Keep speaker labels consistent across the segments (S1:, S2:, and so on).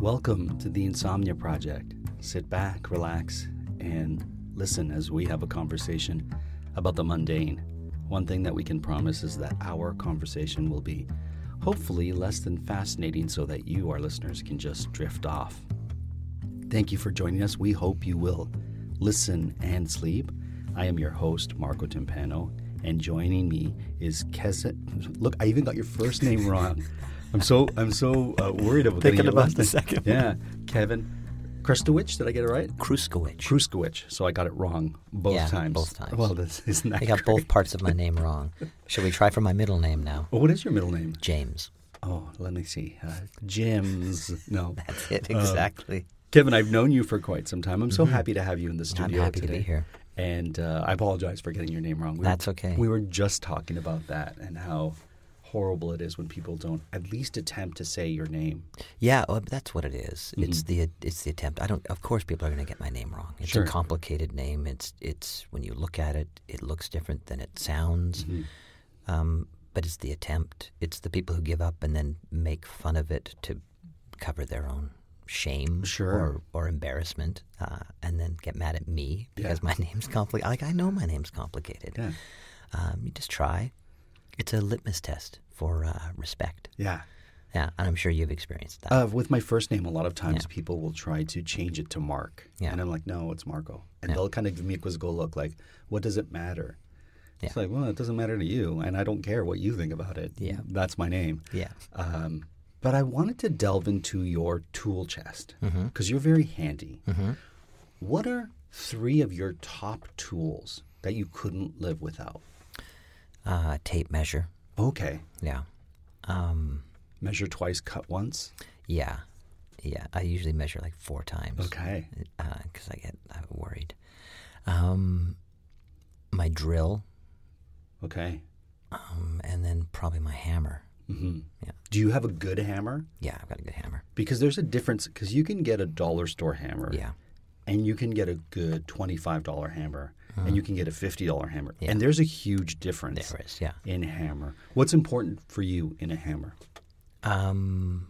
S1: Welcome to the Insomnia Project. Sit back, relax, and listen as we have a conversation about the mundane. One thing that we can promise is that our conversation will be hopefully less than fascinating so that you, our listeners, can just drift off. Thank you for joining us. We hope you will listen and sleep. I am your host, Marco Timpano, and joining me is Keza. Look, I even got your first name wrong. I'm so I'm so uh, worried about
S2: Thinking
S1: getting
S2: about the
S1: name.
S2: second
S1: Yeah, Kevin Krustowicz. Did I get it right?
S2: Kruchkywich.
S1: Kruchkywich. So I got it wrong both
S2: Yeah,
S1: times.
S2: both times.
S1: Well, this isn't that
S2: I got
S1: great?
S2: both parts of my name wrong. Should we try for my middle name now?
S1: Oh, what is your middle name?
S2: James.
S1: Oh, let me see. Uh, Jim's. No,
S2: That's it,
S1: Um,
S2: exactly.
S1: Kevin, I've known you for quite some time. I'm so happy to have you in the
S2: Mm-hmm. I'm
S1: studio
S2: happy to be here.
S1: And uh, I apologize for getting your name wrong. We
S2: That's
S1: were,
S2: okay.
S1: We were just talking about that and how horrible it is when people don't at least attempt to say your name.
S2: Yeah, well, that's what it is. It's the it's the attempt. I don't. Of course, people are going to get my name wrong. It's
S1: Sure.
S2: a complicated name. It's it's when you look at it, it looks different than it sounds.
S1: Mm-hmm.
S2: Um, but it's the attempt. It's the people who give up and then make fun of it to cover their own shame
S1: Sure.
S2: or, or embarrassment, uh, and then get mad at me because my name's complicated. Like I know my name's complicated.
S1: Yeah.
S2: Um, you just try. It's a litmus test for uh, respect.
S1: Yeah.
S2: Yeah, and I'm sure you've experienced that.
S1: Uh, with my first name, a lot of times people will try to change it to Mark.
S2: Yeah.
S1: And I'm like, no, it's Marco. And
S2: Yeah.
S1: they'll kind of give me a quizzical look like, what does it matter?
S2: Yeah.
S1: It's like, well, it doesn't matter to you. And I don't care what you think about it.
S2: Yeah.
S1: That's my name.
S2: yeah.
S1: Um, but I wanted to delve into your tool chest
S2: Mm-hmm.
S1: because you're very handy. What are three of your top tools that you couldn't live without?
S2: Uh, tape measure.
S1: Okay.
S2: Yeah. Um,
S1: Measure twice, cut once.
S2: yeah. Yeah. I usually measure like four times.
S1: Okay.
S2: Because I get uh, worried. Um, my drill,
S1: Okay.
S2: um, and then probably my hammer.
S1: hmm
S2: Yeah.
S1: Do you have a good hammer?
S2: Yeah, I've got a good hammer.
S1: Because there's a difference. Because you can get a dollar store hammer.
S2: Yeah.
S1: And you can get a good $25 hammer. And you can get a $50 hammer.
S2: Mm-hmm. Yeah.
S1: And there's a huge difference
S2: There is. Yeah.
S1: in hammer. What's important for you in a hammer?
S2: Um,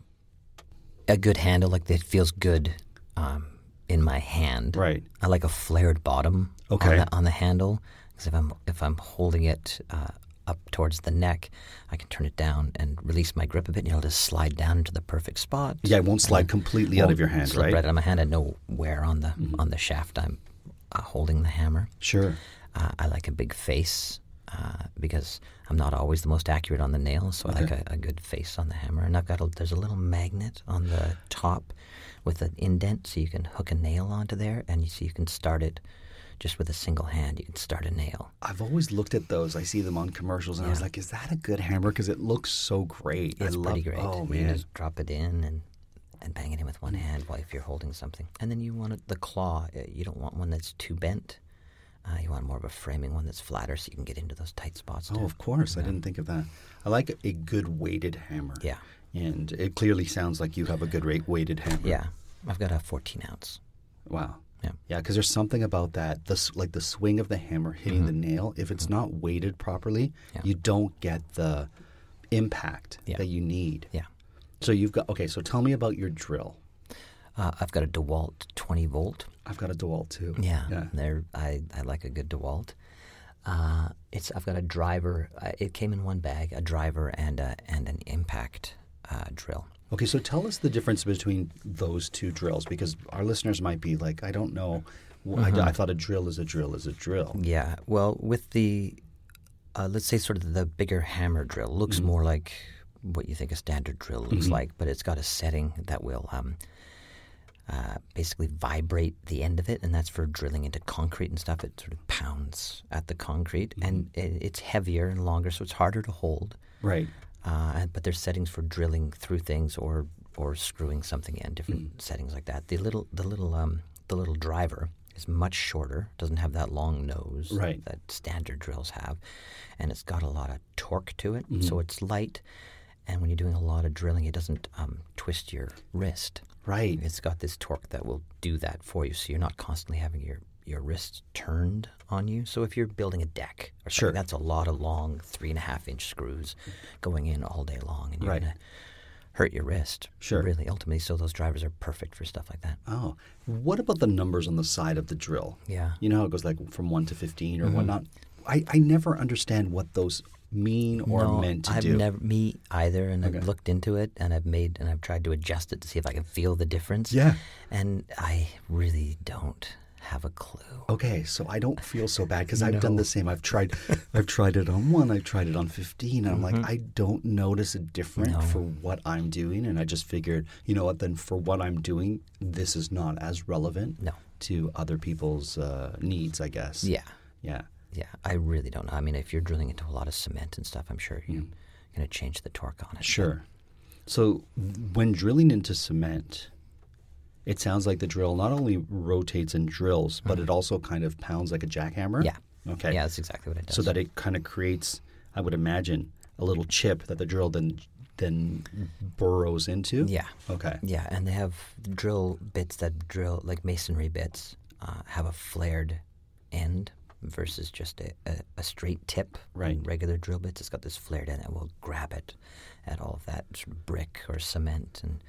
S2: a good handle, like that feels good um, in my hand.
S1: Right.
S2: I like a flared bottom
S1: Okay.
S2: on, the, on the handle because if I'm if I'm holding it uh, up towards the neck, I can turn it down and release my grip a bit, and it'll just slide down into the perfect spot.
S1: Yeah, it won't slide completely out of your hand,
S2: slip
S1: right? Mm-hmm.
S2: out of my hand. I know where on the on the shaft I'm uh, holding the hammer.
S1: Sure.
S2: Uh, I like a big face uh, because I'm not always the most accurate on the nail, so I like a, a good face on the hammer. And I've got a, there's a little magnet on the top with an indent, so you can hook a nail onto there, and you, so you can start it just with a single hand. You can start a nail.
S1: I've always looked at those. I see them on commercials, and I was like, "Is that a good hammer?" Because it looks so great.
S2: It's
S1: I
S2: pretty
S1: love,
S2: great.
S1: Oh
S2: you
S1: man,
S2: just drop it in and and bang it in with one hand while if you're holding something. And then you want the claw. uh, You don't want one that's too bent. Uh, you want more of a framing one that's flatter, so you can get into those tight spots.
S1: oh
S2: too.
S1: of course, I didn't think of that. I like a good weighted hammer.
S2: Yeah.
S1: and it clearly sounds like you have a good rate weighted hammer.
S2: Yeah, I've got a 14 ounce.
S1: Wow.
S2: Yeah.
S1: Yeah, because there's something about that, the like the swing of the hammer hitting the nail. If it's not weighted properly,
S2: Mm-hmm. Yeah.
S1: you don't get the impact
S2: Yeah.
S1: that you need.
S2: Yeah.
S1: So you've got okay. So tell me about your drill.
S2: Uh, I've got a DeWalt 20 volt.
S1: I've got a DeWalt too.
S2: Yeah,
S1: Yeah.
S2: They're, I, I like a good DeWalt. Uh, It's I've got a driver. Uh, it came in one bag, a driver and a, and an impact uh, drill.
S1: Okay, so tell us the difference between those two drills because our listeners might be like, I don't know. Well, I, I thought a drill is a drill is a drill.
S2: Yeah. Well, with the uh, let's say sort of the bigger hammer drill looks more like what you think a standard drill looks like, but it's got a setting that will um, uh, basically vibrate the end of it, and that's for drilling into concrete and stuff. It sort of pounds at the concrete, and it, it's heavier and longer, so it's harder to hold.
S1: Right.
S2: Uh, but there's settings for drilling through things or or screwing something in, different settings like that. The little the little um, the little driver is much shorter, doesn't have that long nose
S1: Right.
S2: that standard drills have, and it's got a lot of torque to it,
S1: Mm-hmm.
S2: so it's light. And when you're doing a lot of drilling, it doesn't um, twist your wrist.
S1: Right.
S2: It's got this torque that will do that for you, so you're not constantly having your your wrist turned on you. So if you're building a deck or
S1: Sure.
S2: that's a lot of long three and a half inch screws going in all day long, and you're
S1: Right.
S2: gonna hurt your wrist.
S1: Sure.
S2: Really, ultimately, so those drivers are perfect for stuff like that.
S1: Oh, what about the numbers on the side of the drill?
S2: Yeah.
S1: You know how it goes like from 1 to 15 or whatnot? I, I never understand what those mean or
S2: no,
S1: meant to
S2: I've
S1: do.
S2: never me either, and
S1: Okay.
S2: I've looked into it, and I've made and I've tried to adjust it to see if I can feel the difference.
S1: Yeah.
S2: and I really don't have a clue.
S1: Okay, so I don't feel so bad because I've done the same. I've tried, I've tried it on one. I've tried it on fifteen. And I'm like, I don't notice a difference
S2: Mm-hmm. No.
S1: for what I'm doing, and I just figured, you know what? Then for what I'm doing, this is not as relevant
S2: No.
S1: to other people's uh, needs. I guess.
S2: Yeah,
S1: Yeah.
S2: Yeah, I really don't know. I mean, if you're drilling into a lot of cement and stuff, I'm sure you're
S1: Mm.
S2: going to change the torque on it.
S1: Sure. So when drilling into cement, it sounds like the drill not only rotates and drills, but it also kind of pounds like a jackhammer.
S2: Yeah.
S1: Okay.
S2: Yeah, that's exactly what it does.
S1: so that it kind of creates, I would imagine, a little chip that the drill then then burrows into.
S2: Yeah.
S1: Okay.
S2: Yeah, and they have drill bits that drill like masonry bits uh, have a flared end versus just a, a, a straight tip.
S1: Right.
S2: Regular drill bits, it's got this flared end that will grab it at all of that sort of brick or cement and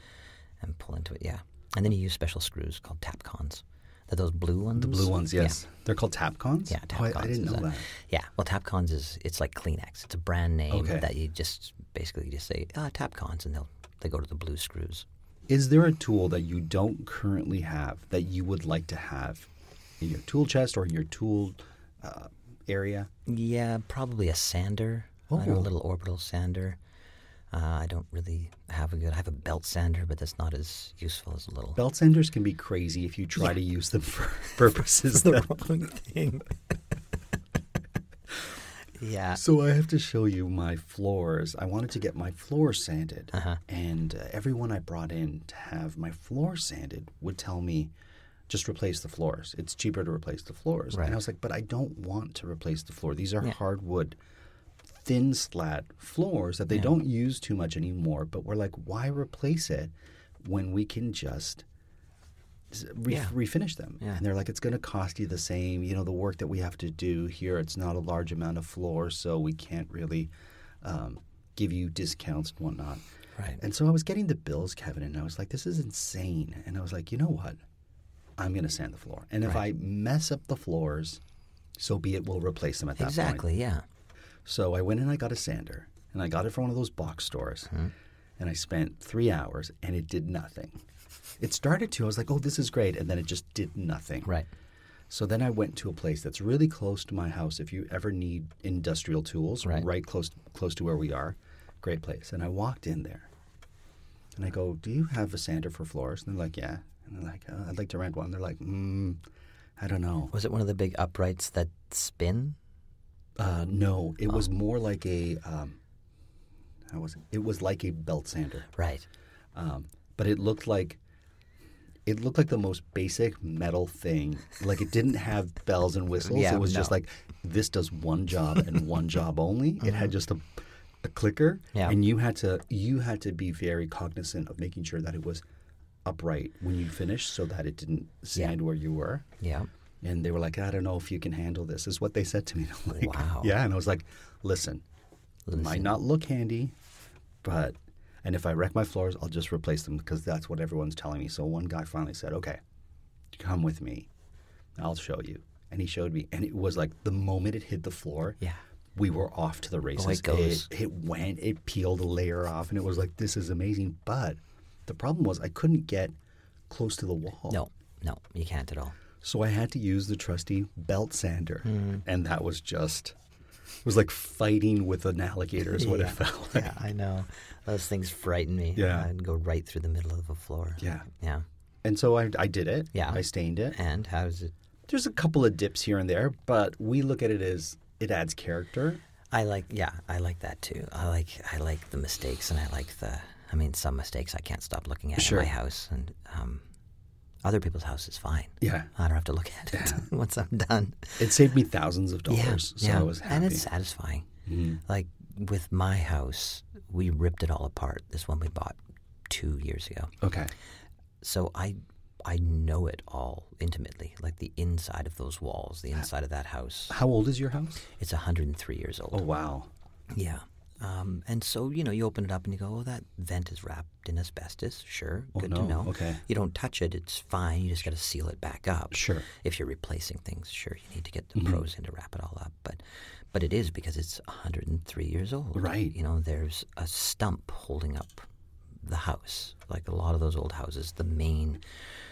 S2: and pull into it. Yeah, and then you use special screws called tapcons. They're those blue ones.
S1: The blue ones,
S2: Yeah.
S1: yes. They're called tapcons?
S2: Yeah,
S1: Oh, I-
S2: Tapcons.
S1: I, didn't know
S2: a-
S1: that.
S2: Yeah, well, Tapcons is it's like Kleenex. It's a brand name
S1: Okay.
S2: that you just basically just say ah Tapcons, and they'll they go to the blue screws.
S1: Is there a tool that you don't currently have that you would like to have in your tool chest or in your tool uh, area?
S2: Yeah, probably a sander. I know,
S1: Oh.
S2: a little orbital sander. Uh, I don't really have a good. I have a belt sander, but that's not as useful as a little.
S1: Belt sanders can be crazy if you try to use them for purposes
S2: the
S1: that
S2: wrong thing. yeah.
S1: So I have to show you my floors. I wanted to get my floor sanded,
S2: Uh-huh.
S1: and uh, everyone I brought in to have my floor sanded would tell me, "Just replace the floors. It's cheaper to replace the floors."
S2: Right.
S1: And I was like, "But I don't want to replace the floor. These are
S2: Yeah.
S1: hardwood, thin slat floors that they don't use too much anymore." But we're like, "Why replace it when we can just?" Re-
S2: Yeah.
S1: refinish them
S2: Yeah.
S1: and they're like it's going to cost you the same you know the work that we have to do here it's not a large amount of floor so we can't really um, give you discounts and whatnot
S2: Right.
S1: and so i was getting the bills kevin and i was like this is insane and i was like you know what i'm going to sand the floor and if i mess up the floors so be it we'll replace them at that point
S2: Exactly. Yeah.
S1: so I went and I got a sander, and I got it from one of those box stores,
S2: Mm-hmm.
S1: and I spent three hours, and it did nothing. It started to. I was like, "Oh, this is great," and then it just did nothing.
S2: Right.
S1: So then I went to a place that's really close to my house. If you ever need industrial tools,
S2: Right.
S1: close close to where we are, great place. And I walked in there, and I go, "Do you have a sander for floors?" And they're like, "Yeah." And they're like, uh, "I'd like to rent one." They're like, mm, "I don't know."
S2: Was it one of the big uprights that spin?
S1: Uh, no, it was more like a. Um, how was it? It was like a belt sander,
S2: Right.
S1: um, but it looked like. It looked like the most basic metal thing. Like it didn't have bells and whistles.
S2: Yeah,
S1: it was just like this does one job and one job only. It had just a, a clicker,
S2: Mm-hmm. Yeah.
S1: and you had to you had to be very cognizant of making sure that it was upright when you finished, so that it didn't sand where you were.
S2: Yeah.
S1: And they were like, I don't know if you can handle this, is what they said to me. Like,
S2: Wow.
S1: Yeah. And I was like, listen, it might not look handy, but, and if I wreck my floors, I'll just replace them because that's what everyone's telling me. So one guy finally said, okay, come with me. I'll show you. And he showed me. And it was like the moment it hit the floor,
S2: Yeah.
S1: we were off to the races.
S2: Oh, it goes.
S1: It, it went. It peeled a layer off, and it was like this is amazing. But the problem was I couldn't get close to the wall.
S2: No, no, you can't at all.
S1: So I had to use the trusty belt sander,
S2: Hmm.
S1: and that was just it was like fighting with an alligator is what it felt like.
S2: Yeah, I know. Those things frighten me.
S1: Yeah.
S2: I'd go right through the middle of the floor.
S1: Yeah.
S2: Yeah.
S1: And so I, I did it.
S2: Yeah.
S1: I stained it.
S2: And how's it?
S1: There's a couple of dips here and there, but we look at it as it adds character.
S2: I like, yeah, I like that too. I like, I like the mistakes, and I like the. I mean, some mistakes I can't stop looking at
S1: Sure.
S2: in my house, and um, other people's house is fine.
S1: Yeah.
S2: I don't have to look at it once I'm done.
S1: It saved me thousands of dollars. so
S2: yeah,
S1: I was happy.
S2: and it's satisfying. Like with my house, we ripped it all apart. This one we bought two years ago,
S1: okay.
S2: so I I know it all intimately, like the inside of those walls, the inside of that house.
S1: How old is your house?
S2: It's 103 years old.
S1: Oh wow.
S2: Yeah. Um, and so, you know, you open it up and you go, oh, that vent is wrapped in asbestos. Sure.
S1: Oh,
S2: Good
S1: no.
S2: to know.
S1: Okay.
S2: You don't touch it. It's fine. You just got to seal it back up.
S1: Sure.
S2: If you're replacing things, sure, you need to get the
S1: Mm-hmm.
S2: pros in to wrap it all up. But, but it is because it's 103 years old.
S1: Right.
S2: You know, there's a stump holding up the house. Like a lot of those old houses, the main,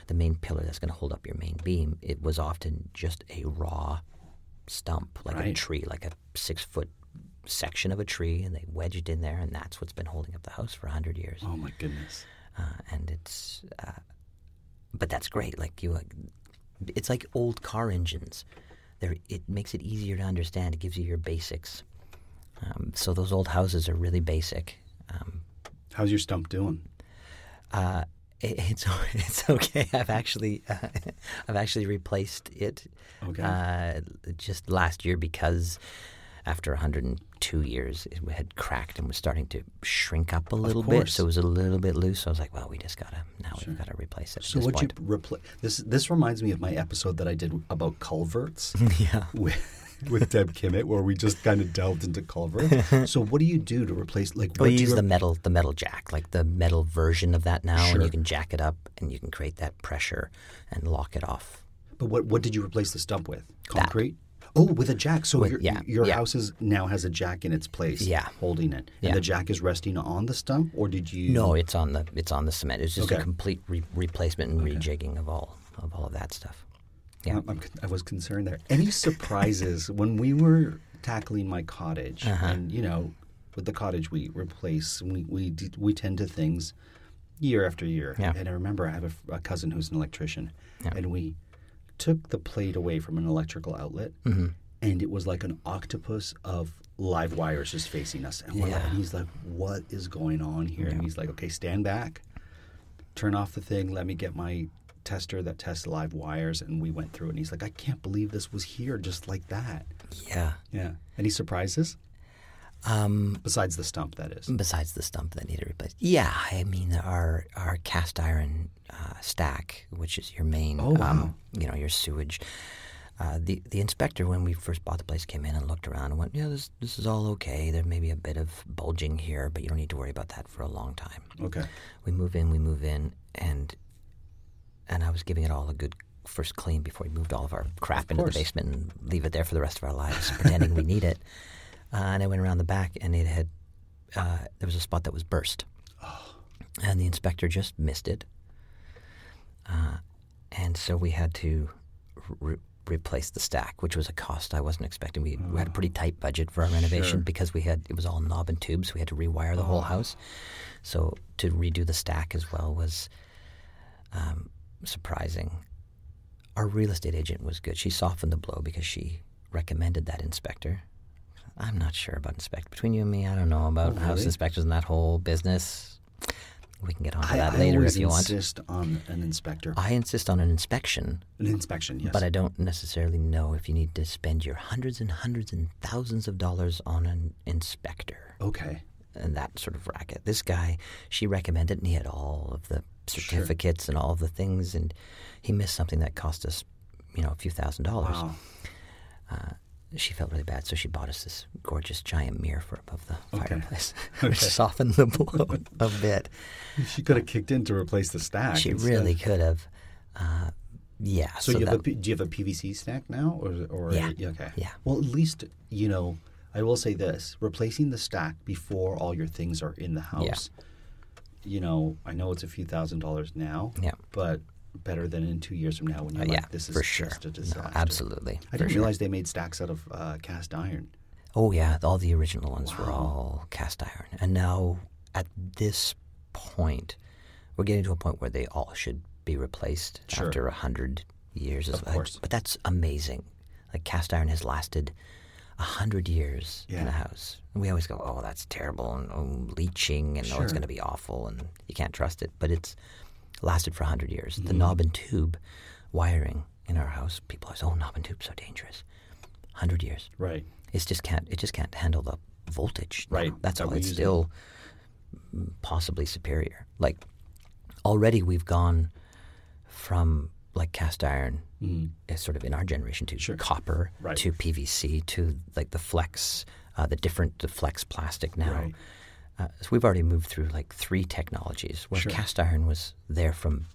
S2: the main pillar that's going to hold up your main beam, it was often just a raw stump, like a tree, like a six foot section of a tree, and they wedged it in there, and that's what's been holding up the house for a hundred years.
S1: Oh my goodness.
S2: Uh, and it's, uh, but that's great. Like you, uh, it's like old car engines. There, it makes it easier to understand. It gives you your basics. Um, so those old houses are really basic. Um,
S1: How's your stump doing?
S2: uh, it's it's okay. I've actually uh, I've actually replaced it
S1: Okay.
S2: uh, just last year because after 102 years it had cracked and was starting to shrink up a little bit. So it was a little bit loose. So I was like, well, we just gotta now we've got to replace it.
S1: So what you replace? This this reminds me of my episode that I did about culverts.
S2: yeah.
S1: with with Deb Kimmett, where we just kind of delved into culverts. so what do you do to replace? Like,
S2: We
S1: what do
S2: use
S1: you
S2: the metal, the metal jack, like the metal version of that now, and you can jack it up, and you can create that pressure and lock it off.
S1: But what what did you replace the stump with? Concrete. Oh, with a jack. So
S2: With-
S1: your
S2: yeah,
S1: your
S2: yeah.
S1: house is now has a jack in its place.
S2: Yeah.
S1: holding it.
S2: Yeah.
S1: The jack is resting on the stump, or did you?
S2: No, it's on the it's on the cement. It's just a complete re- replacement and rejigging of all of all of that stuff. Yeah.
S1: I'm, I was concerned there. Any surprises when we were tackling my cottage?
S2: Uh-huh.
S1: And you know, with the cottage, we replace we we we tend to things year after year.
S2: Yeah.
S1: And I remember I have a cousin who's an electrician, and we took the plate away from an electrical outlet,
S2: Mm-hmm.
S1: and it was like an octopus of live wires just facing us. And, we're like, and he's like, "What is going on here?" And he's like, "Okay, stand back." turn off the thing, let me get my tester that tests live wires, and we went through it. And he's like, I can't believe this was here just like that.
S2: Yeah.
S1: Yeah. Any surprises?
S2: Um,
S1: Besides the stump, that is.
S2: besides the stump that needed replaced. Yeah, I mean our our cast iron uh, stack, which is your main,
S1: Oh, wow.
S2: um, you know, your sewage. Uh, the the inspector when we first bought the place came in and looked around and went, yeah, this this is all okay. There may be a bit of bulging here, but you don't need to worry about that for a long time.
S1: Okay.
S2: We move in, we move in, and and I was giving it all a good first clean before we moved all of our crap into the basement and leave it there for the rest of our lives, pretending we need it. Uh, and I went around the back, and it had uh, there was a spot that was burst, and the inspector just missed it. Uh, and so we had to re- replace the stack, which was a cost I wasn't expecting. We, we had a pretty tight budget for our renovation because we had it was all knob and tubes. We had to rewire the whole house. So to redo the stack as well was um, surprising. Our real estate agent was good. She softened the blow because she recommended that inspector. I'm not sure about inspect. Between you and me, I don't know about oh, house
S1: really?
S2: inspectors and that whole business. We can get onto
S1: I,
S2: that
S1: I
S2: later
S1: always
S2: if you want.
S1: I insist on an inspector.
S2: I insist on an inspection,
S1: an inspection, yes.
S2: but I don't necessarily know if you need to spend your hundreds and hundreds and thousands of dollars on an inspector
S1: okay.
S2: and that sort of racket. This guy, she recommended, and he had all of the certificates and all of the things, and he missed something that cost us, you know, a few thousand dollars.
S1: Wow.
S2: Uh, She felt really bad, so she bought us this gorgeous giant mirror for above the
S1: Okay.
S2: fireplace, which softened the blow a bit.
S1: She could have kicked in to replace the stack.
S2: She
S1: instead.
S2: really could have. Uh, yeah.
S1: So, you have
S2: that-
S1: a, do you have a PVC stack now, or or
S2: Yeah.
S1: okay?
S2: Yeah.
S1: Well, at least you know. I will say this: replacing the stack before all your things are in the house. Yeah. You know, I know it's a few thousand dollars now.
S2: Yeah.
S1: But better than in two years from now when you're
S2: Uh,
S1: like,
S2: yeah,
S1: this is
S2: for sure.
S1: just a
S2: No,
S1: disaster.
S2: absolutely.
S1: I didn't
S2: sure.
S1: realize they made stacks out of uh, cast iron.
S2: Oh yeah, all the original ones were all cast iron, and now at this point, we're getting to a point where they all should be replaced
S1: Sure.
S2: after a hundred years.
S1: Of course.
S2: but that's amazing. Like cast iron has lasted a hundred years in
S1: Yeah.
S2: a house. And we always go, "Oh, that's terrible," and oh, leaching, and oh, it's going to be awful, and you can't trust it. But it's lasted for a hundred years.
S1: Mm-hmm.
S2: The knob and tube wiring in our house, people always, "Oh, knob and tube, so dangerous." Hundred years
S1: Right.
S2: it just can't it just can't handle the voltage now.
S1: Right,
S2: that's
S1: that
S2: all it's still mm, possibly superior like already we've gone from like cast iron is sort of in our generation to.
S1: Sure.
S2: copper
S1: Right.
S2: to pvc to like the flex uh, the different the flex plastic now
S1: Right.
S2: Uh, so we've already moved through like three technologies where
S1: Sure.
S2: cast iron was there from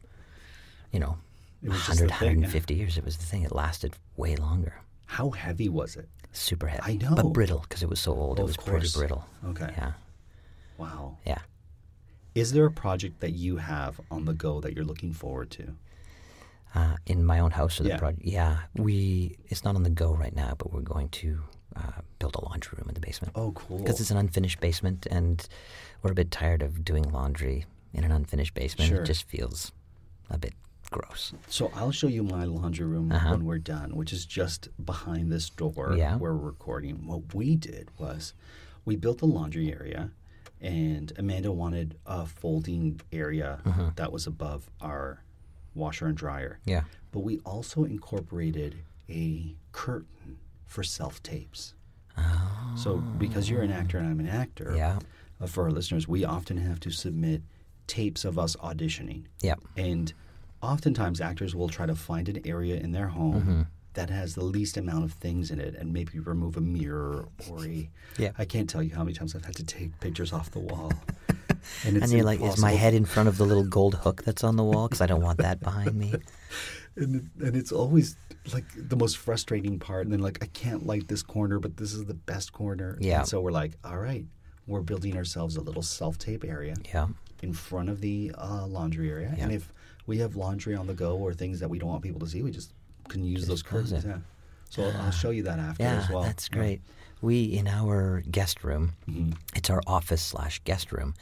S2: you know
S1: It was just the
S2: 100
S1: thing, yeah.
S2: 150 years it was the thing it lasted way longer
S1: How heavy was it?
S2: super heavy
S1: I know.
S2: but brittle because it was so old it was pretty brittle
S1: Okay.
S2: yeah
S1: Wow.
S2: yeah
S1: Is there a project that you have on the go that you're looking forward to?
S2: uh, in my own house or the
S1: Yeah.
S2: project. Yeah, we. It's not on the go right now, but we're going to uh, build a laundry room in the basement.
S1: Oh, cool.
S2: Because it's an unfinished basement, and we're a bit tired of doing laundry in an unfinished basement.
S1: Sure.
S2: It just feels a bit gross.
S1: So I'll show you my laundry room when we're done, which is just behind this door
S2: Uh-huh. Yeah.
S1: where we're recording. What we did was we built a laundry area, and Amanda wanted a folding area
S2: Uh-huh.
S1: that was above our washer and dryer.
S2: Yeah.
S1: But we also incorporated a curtain for self tapes. So because you're an actor and I'm an actor,
S2: Yeah.
S1: uh, for our listeners, we often have to submit tapes of us auditioning.
S2: Yeah.
S1: And oftentimes actors will try to find an area in their home
S2: Mm-hmm.
S1: that has the least amount of things in it and maybe remove a mirror or a
S2: Yeah.
S1: I can't tell you how many times I've had to take pictures off the wall. and it's
S2: and you're like, is my head in front of the little gold hook that's on the wall? Because I don't want that behind me.
S1: and, and it's always like the most frustrating part and then like I can't light this corner but this is the best corner.
S2: Yeah.
S1: And so we're like, all right, we're building ourselves a little self-tape area.
S2: Yeah.
S1: in front of the uh, laundry area. And if we have laundry on the go or things that we don't want people to see, we just can use those
S2: close
S1: curtains. Yeah. So I'll- I'll show you that after
S2: Yeah,
S1: as well.
S2: that's
S1: Yeah.
S2: great. We in our guest room,
S1: Mm-hmm.
S2: it's our office slash guest room.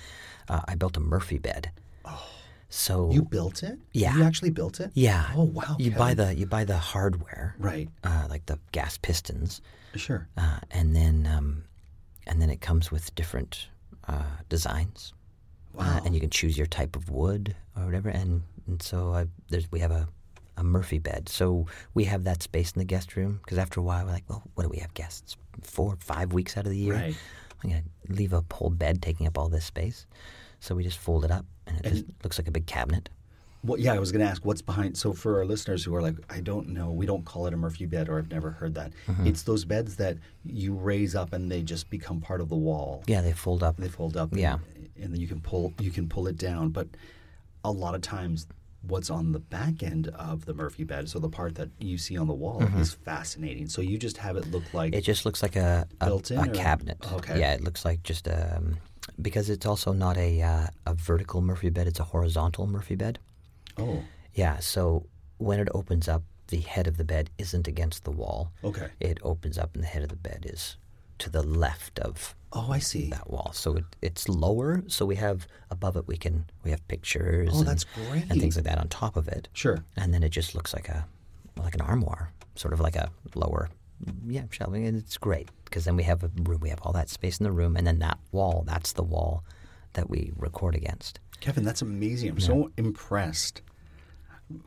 S2: Uh, I built a Murphy bed. Oh, so
S1: You built it?
S2: Yeah.
S1: You actually built it?
S2: yeah.
S1: Oh wow.
S2: You buy the you buy the hardware,
S1: right.
S2: uh, like the gas pistons,
S1: Sure.
S2: uh, and then um, and then it comes with different uh, designs. Uh, and you can choose your type of wood or whatever. And, and so I, there's, we have a, a Murphy bed. So we have that space in the guest room because after a while we're like, well, what do we have guests? Four, five weeks out of the year?
S1: Right.
S2: I'm to leave a whole bed taking up all this space. So we just fold it up and it just looks like a big cabinet.
S1: Well, yeah, I was going to ask what's behind. So for our listeners who are like, I don't know, we don't call it a Murphy bed, or I've never heard that.
S2: Mm-hmm.
S1: It's those beds that you raise up and they just become part of the wall.
S2: Yeah, they fold up.
S1: They fold up.
S2: Yeah.
S1: And, and then you can pull you can pull it down. But a lot of times, what's on the back end of the Murphy bed, so the part that you see on the wall, is fascinating. So you just have it look like
S2: Mm-hmm. It just looks like a a,
S1: Built in
S2: a
S1: or-
S2: cabinet.
S1: Okay.
S2: Yeah, it looks like just um because it's also not a uh, a vertical Murphy bed; it's a horizontal Murphy bed.
S1: oh
S2: Yeah, so when it opens up, the head of the bed isn't against the wall.
S1: okay
S2: It opens up, and the head of the bed is to the left of
S1: oh I see.
S2: that wall. So it, it's lower. So we have above it, we can we have pictures.
S1: Oh,
S2: and,
S1: that's great.
S2: And things like that on top of it.
S1: Sure.
S2: And then it just looks like a like an armoire, sort of like a lower, yeah, shelving, and it's great because then we have a room. We have all that space in the room, and then that wall. That's the wall that we record against.
S1: Kevin, that's amazing. I'm so impressed.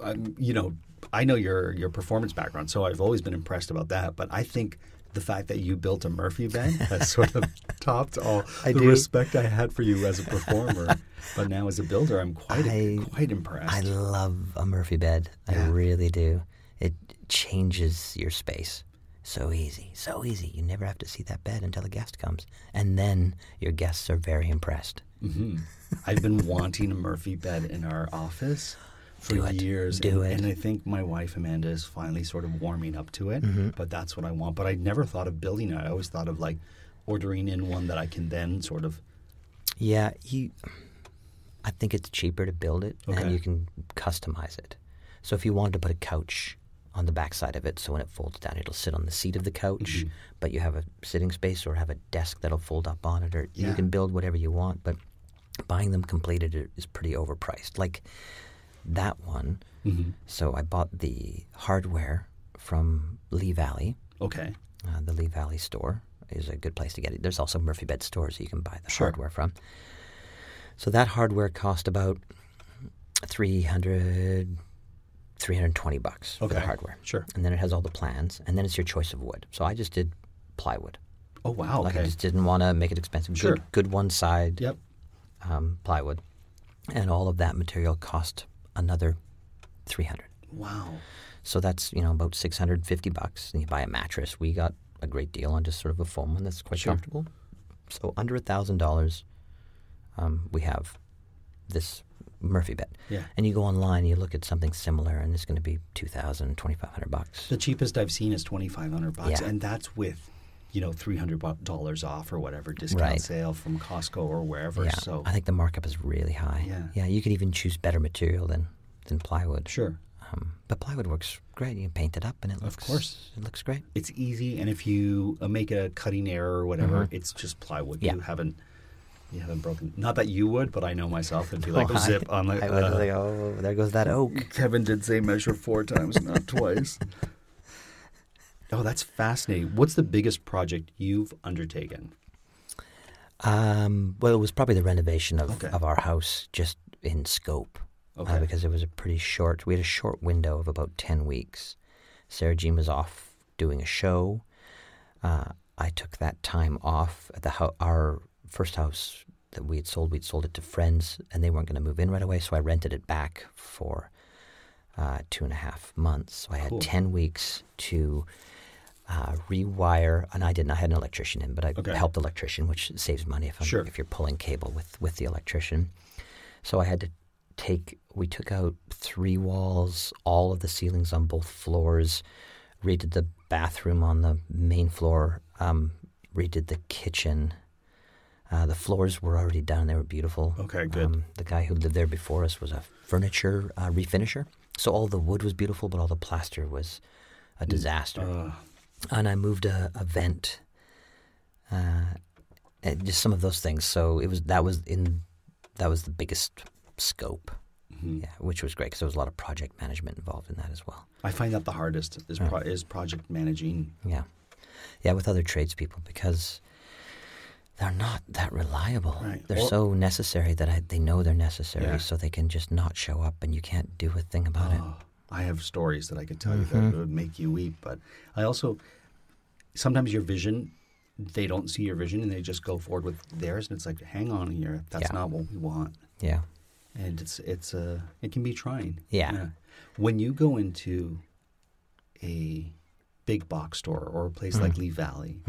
S1: I'm, you know, I know your your performance background, so I've always been impressed about that. But I think the fact that you built a Murphy bed has sort of topped all
S2: I
S1: the
S2: do.
S1: respect I had for you as a performer. but now as a builder, I'm quite
S2: I-
S1: quite impressed.
S2: I love a Murphy bed. I really do. It changes your space. So easy, so easy. You never have to see that bed until a guest comes, and then your guests are very impressed.
S1: hmm I've been wanting a Murphy bed in our office for
S2: Do it.
S1: years.
S2: Do
S1: and,
S2: it.
S1: and I think my wife Amanda is finally sort of warming up to it.
S2: Mm-hmm.
S1: But that's what I want. But I never thought of building it. I always thought of like ordering in one that I can then sort of.
S2: Yeah, you. I think it's cheaper to build it,
S1: Okay.
S2: and you can customize it. So if you wanted to put a couch on the backside of it, so when it folds down, it'll sit on the seat of the couch,
S1: Mm-hmm.
S2: but you have a sitting space or have a desk that'll fold up on it, or
S1: Yeah.
S2: you can build whatever you want. But buying them completed is pretty overpriced. Like that one.
S1: Mm-hmm.
S2: So I bought the hardware from Lee Valley.
S1: Okay.
S2: Uh, the Lee Valley store is a good place to get it. There's also Murphy Bed stores you can buy the
S1: Sure.
S2: hardware from. So that hardware cost about 300 320 bucks for the hardware.
S1: Sure.
S2: And then it has all the plans and then it's your choice of wood. So I just did plywood.
S1: Oh wow.
S2: Like I just didn't want to make it expensive.
S1: Sure.
S2: Good, good one side
S1: Yep.
S2: um, plywood. And all of that material cost another 300.
S1: Wow.
S2: So that's you know about six hundred fifty bucks, and you buy a mattress. We got a great deal on just sort of a foam one that's quite
S1: Sure.
S2: comfortable. So under a thousand dollars, um, we have this Murphy bed.
S1: Yeah.
S2: And you go online, you look at something similar, and it's going to be two thousand, twenty five hundred bucks.
S1: The cheapest I've seen is twenty five hundred bucks,
S2: Yeah.
S1: and that's with, you know, three hundred dollars off or whatever discount
S2: Right.
S1: sale from Costco or wherever.
S2: Yeah,
S1: So
S2: I think the markup is really high.
S1: Yeah.
S2: yeah. You could even choose better material than than plywood.
S1: sure,
S2: Um, but plywood works great. You can paint it up, and it looks.
S1: Of course.
S2: it looks great.
S1: it's easy, and if you uh, make a cutting error or whatever, it's just plywood.
S2: Mm-hmm. Yeah.
S1: You haven't. You haven't broken. Not that you would, but I know myself. It'd be like
S2: Oh, I-
S1: zip on the.
S2: I was
S1: uh,
S2: like, oh, there goes that oak.
S1: Kevin did say measure four times, not twice. Oh, that's fascinating. What's the biggest project you've undertaken?
S2: Um, well, it was probably the renovation of,
S1: Okay.
S2: of our house just in scope. uh, because it was a pretty short, we had a short window of about 10 weeks. Sarah Jean was off doing a show. Uh, I took that time off at the our first house that we had sold. We'd sold it to friends and they weren't going to move in right away. So I rented it back for uh, two and a half months. So I had 10 weeks to uh, rewire, and I didn't. I had an electrician in, but I
S1: Okay.
S2: helped the electrician, which saves money if I'm,
S1: Sure.
S2: if you're pulling cable with with the electrician. So I had to take. We took out three walls, all of the ceilings on both floors, redid the bathroom on the main floor, um, redid the kitchen. Uh, the floors were already done; they were beautiful.
S1: Okay, good.
S2: Um, the guy who lived there before us was a furniture uh, refinisher, so all the wood was beautiful, but all the plaster was a disaster
S1: Uh,
S2: and I moved a, a vent, uh, just some of those things. So it was that was in that was the biggest scope,
S1: Mm-hmm.
S2: yeah, which was great because there was a lot of project management involved in that as well.
S1: I find that the hardest is pro- is project managing.
S2: Yeah, yeah, with other tradespeople because they're not that reliable.
S1: Right.
S2: They're
S1: Well-
S2: so necessary that I, they know they're necessary,
S1: Yeah.
S2: so they can just not show up, and you can't do a thing about it.
S1: Oh, I have stories that I could tell you
S2: Mm-hmm.
S1: that would make you weep. But I also sometimes your vision, they don't see your vision and they just go forward with theirs, and it's like, hang on here, that's
S2: Yeah.
S1: not what we want,
S2: Yeah,
S1: and it's it's uh, it can be trying.
S2: Yeah.
S1: When you go into a big box store or a place
S2: Mm-hmm.
S1: like Lee Valley,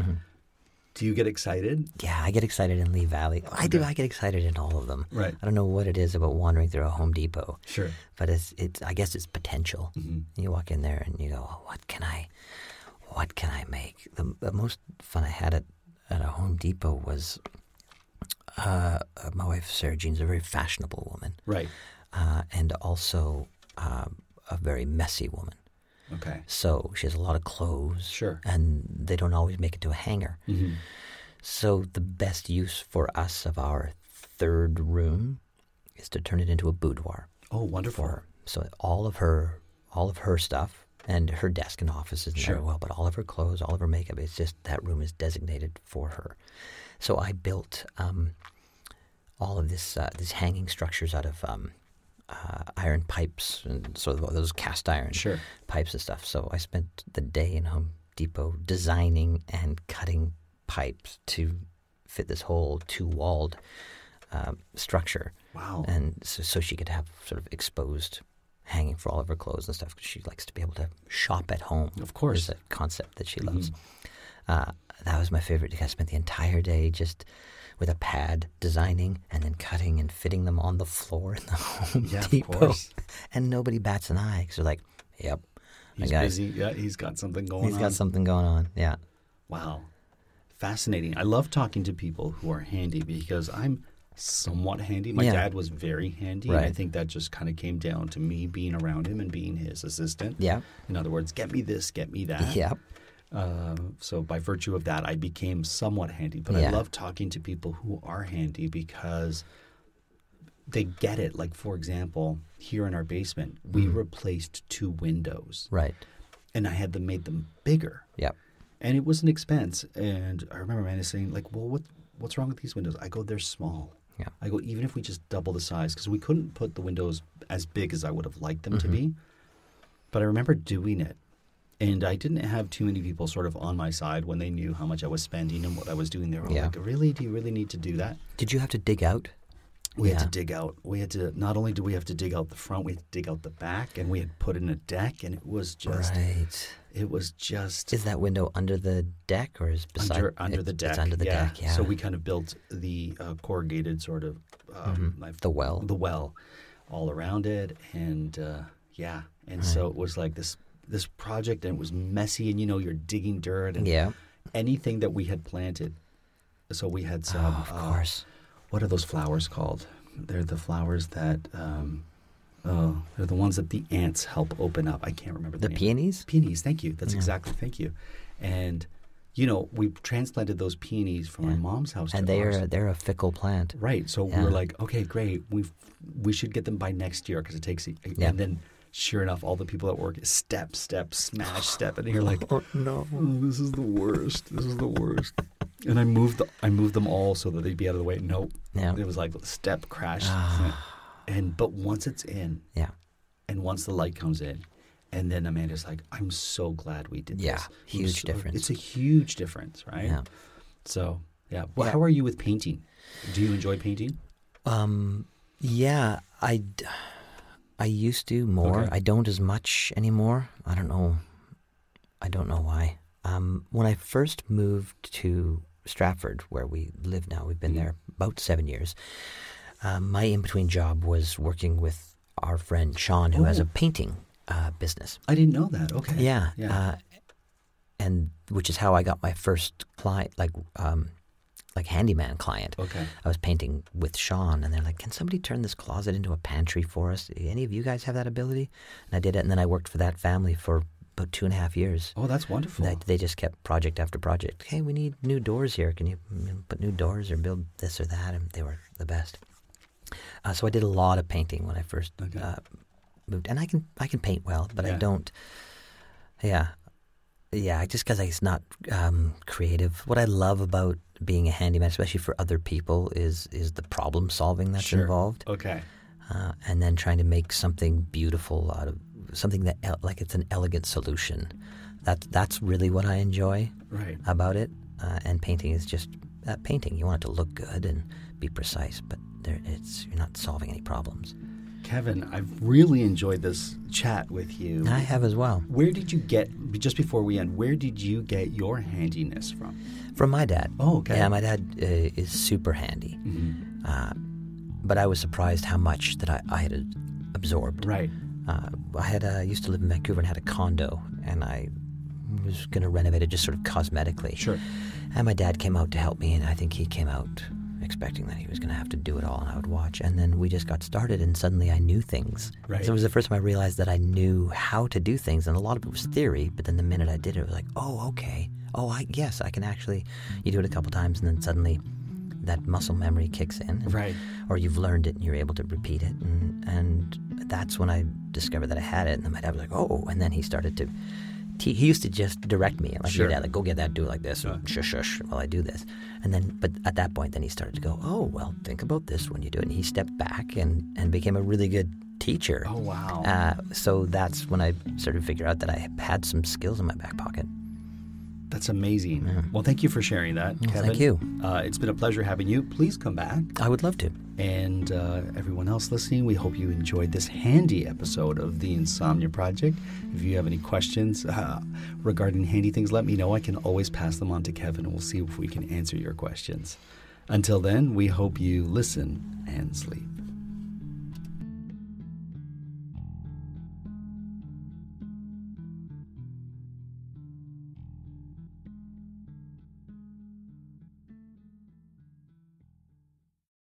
S1: do you get excited?
S2: Yeah, I get excited in Lee Valley. I do. I get excited in all of them.
S1: Right.
S2: I don't know what it is about wandering through a Home Depot,
S1: Sure.
S2: but it's it's. I guess it's potential.
S1: Mm-hmm.
S2: You walk in there and you go, oh, "What can I, what can I make?" The, the most fun I had at at a Home Depot was, uh, uh, my wife Sarah Jean's a very fashionable woman,
S1: Right.
S2: uh, and also um, a very messy woman.
S1: Okay.
S2: So she has a lot of clothes,
S1: Sure.
S2: and they don't always make it to a hanger.
S1: Mm-hmm.
S2: So the best use for us of our third room is to turn it into a boudoir
S1: Oh, wonderful.
S2: So all of her, all of her stuff, and her desk and office is
S1: Sure.
S2: there well, but all of her clothes, all of her makeup, it's just that room is designated for her. So I built um, all of this, uh, these hanging structures out of um, uh, iron pipes and sort of those cast iron
S1: Sure.
S2: pipes and stuff. So I spent the day in Home Depot designing and cutting pipes to fit this whole two-walled um, structure.
S1: Wow.
S2: And so, so she could have sort of exposed hanging for all of her clothes and stuff because she likes to be able to shop at home.
S1: Of course. Mm-hmm.
S2: a concept that she loves. Uh, that was my favorite. because I spent the entire day just with a pad designing and then cutting and fitting them on the floor in the Home
S1: Yeah, of
S2: Depot.
S1: course.
S2: And nobody bats an eye because they're like, "Yep,
S1: He's
S2: guy,
S1: busy. Yeah, he's got something going
S2: He's
S1: on.
S2: got something going on." Yeah,
S1: Wow. fascinating. I love talking to people who are handy because I'm somewhat handy. My
S2: Yeah.
S1: dad was very handy. and I think that just kind of came down to me being around him and being his assistant.
S2: Yeah.
S1: In other words, get me this, get me that.
S2: Yeah.
S1: Uh, so by virtue of that, I became somewhat handy. But I love talking to people who are handy because they get it. Like for example, here in our basement, we
S2: Mm-hmm.
S1: replaced two windows,
S2: Right.
S1: and I had them made them bigger,
S2: Yep.
S1: and it was an expense. And I remember Amanda saying, like, "Well, what what's wrong with these windows?" I go, "They're small."
S2: Yeah.
S1: I go, even if we just double the size, because we couldn't put the windows as big as I would have liked them to be. But I remember doing it. And I didn't have too many people sort of on my side when they knew how much I was spending and what I was doing. They were
S2: Yeah.
S1: like, really? Do you really need to do that?
S2: Did you have to dig out?
S1: We had to dig out. We had to, not only do we have to dig out the front, we had to dig out the back and we had put in a deck and it was just,
S2: right.
S1: it was just
S2: Is that window under the deck or is beside
S1: under, under
S2: it-
S1: the deck.
S2: It's under the
S1: yeah.
S2: deck. Yeah.
S1: So we kind of built the uh, corrugated sort of, um, like
S2: The well.
S1: the well all around it and uh, yeah and so it was like this this project and it was messy and you know you're digging dirt and
S2: Yeah.
S1: anything that we had planted so we had some
S2: Oh, of
S1: uh,
S2: course.
S1: what are those flowers called they're the flowers that um, oh they're the ones that the ants help open up i can't remember the,
S2: The peonies?
S1: peonies thank you that's exactly thank you and you know we transplanted those peonies from our mom's house
S2: And they
S1: ours.
S2: are they're a fickle plant.
S1: Right. So
S2: Yeah.
S1: we're like, okay, great. We we should get them by next year because it takes. A,
S2: Yeah.
S1: And then, sure enough, all the people at work step, step, smash, step, and you're like, oh no, this is the worst. This is the worst. and I moved the, I moved them all so that they'd be out of the way. Nope.
S2: Yeah.
S1: It was like step, crash, and but once it's in,
S2: Yeah.
S1: and once the light comes in. And then Amanda's like, "I'm so glad we did
S2: Yeah,
S1: this. I'm
S2: huge
S1: so-
S2: difference.
S1: It's a huge difference, right?
S2: Yeah.
S1: So, yeah. Well,
S2: Yeah.
S1: how are you with painting? Do you enjoy painting?
S2: Um, yeah, I, I used to more.
S1: Okay.
S2: I don't as much anymore. I don't know. I don't know why. Um, when I first moved to Stratford, where we live now, we've been there about seven years. Um, my in between job was working with our friend Sean, who has a
S1: Oh.
S2: painting uh, business.
S1: I didn't know that. Okay.
S2: Yeah.
S1: Yeah.
S2: Uh, and which is how I got my first client, like um, like handyman client.
S1: okay.
S2: I was painting with Sean, and they're like, "Can somebody turn this closet into a pantry for us? Any of you guys have that ability?" And I did it, and then I worked for that family for about two and a half years.
S1: Oh, that's wonderful.
S2: They, they just kept project after project. Hey, we need new doors here. Can you put new doors or build this or that? And they were the best. Uh, so I did a lot of painting when I first
S1: Okay.
S2: uh, moved, and I can I can paint well, but I don't. Yeah, yeah. Just because it's not um, creative. What I love about being a handyman, especially for other people, is is the problem solving that's
S1: Sure.
S2: involved,
S1: Okay.
S2: uh, and then trying to make something beautiful out of something that like it's an elegant solution. That that's really what I enjoy
S1: Right.
S2: about it. Uh, and painting is just that painting. You want it to look good and be precise, but there, it's you're not solving any problems.
S1: Kevin, I've really enjoyed this chat with you.
S2: I have as well
S1: Where did you get, just before we end, where did you get your handiness from?
S2: from my dad.
S1: Oh, okay.
S2: Yeah, my dad uh, is super handy, uh, but I was surprised how much that I, I had absorbed.
S1: Right.
S2: Uh, I had uh, used to live in Vancouver and had a condo, and I was going to renovate it just sort of cosmetically.
S1: Sure.
S2: And my dad came out to help me, and I think he came out expecting that he was going to have to do it all, and I would watch. And then we just got started, and suddenly I knew things.
S1: Right.
S2: So it was the first time I realized that I knew how to do things, and a lot of it was theory. But then the minute I did it, it was like, oh, okay. Oh, I yes, I can actually. You do it a couple times, and then suddenly that muscle memory kicks in, and-
S1: Right.
S2: Or you've learned it, and you're able to repeat it, and and that's when I discovered that I had it. And then my dad was like, oh, and then he started to. He he used to just direct me, like
S1: Sure.
S2: your dad, like go get that, do it like this, and shush shush while I do this, and then but at that point, then he started to go, oh well, think about this when you do it, and he stepped back and and became a really good teacher.
S1: Oh, wow.
S2: Uh, so that's when I started to figure out that I had some skills in my back pocket.
S1: That's amazing. Well, thank you for sharing that, Kevin.
S2: thank you.
S1: Uh, it's been a pleasure having you. Please come back.
S2: I would love to.
S1: And uh, everyone else listening, we hope you enjoyed this handy episode of The Insomnia Project. If you have any questions uh, regarding handy things, let me know. I can always pass them on to Kevin, and we'll see if we can answer your questions. Until then, we hope you listen and sleep.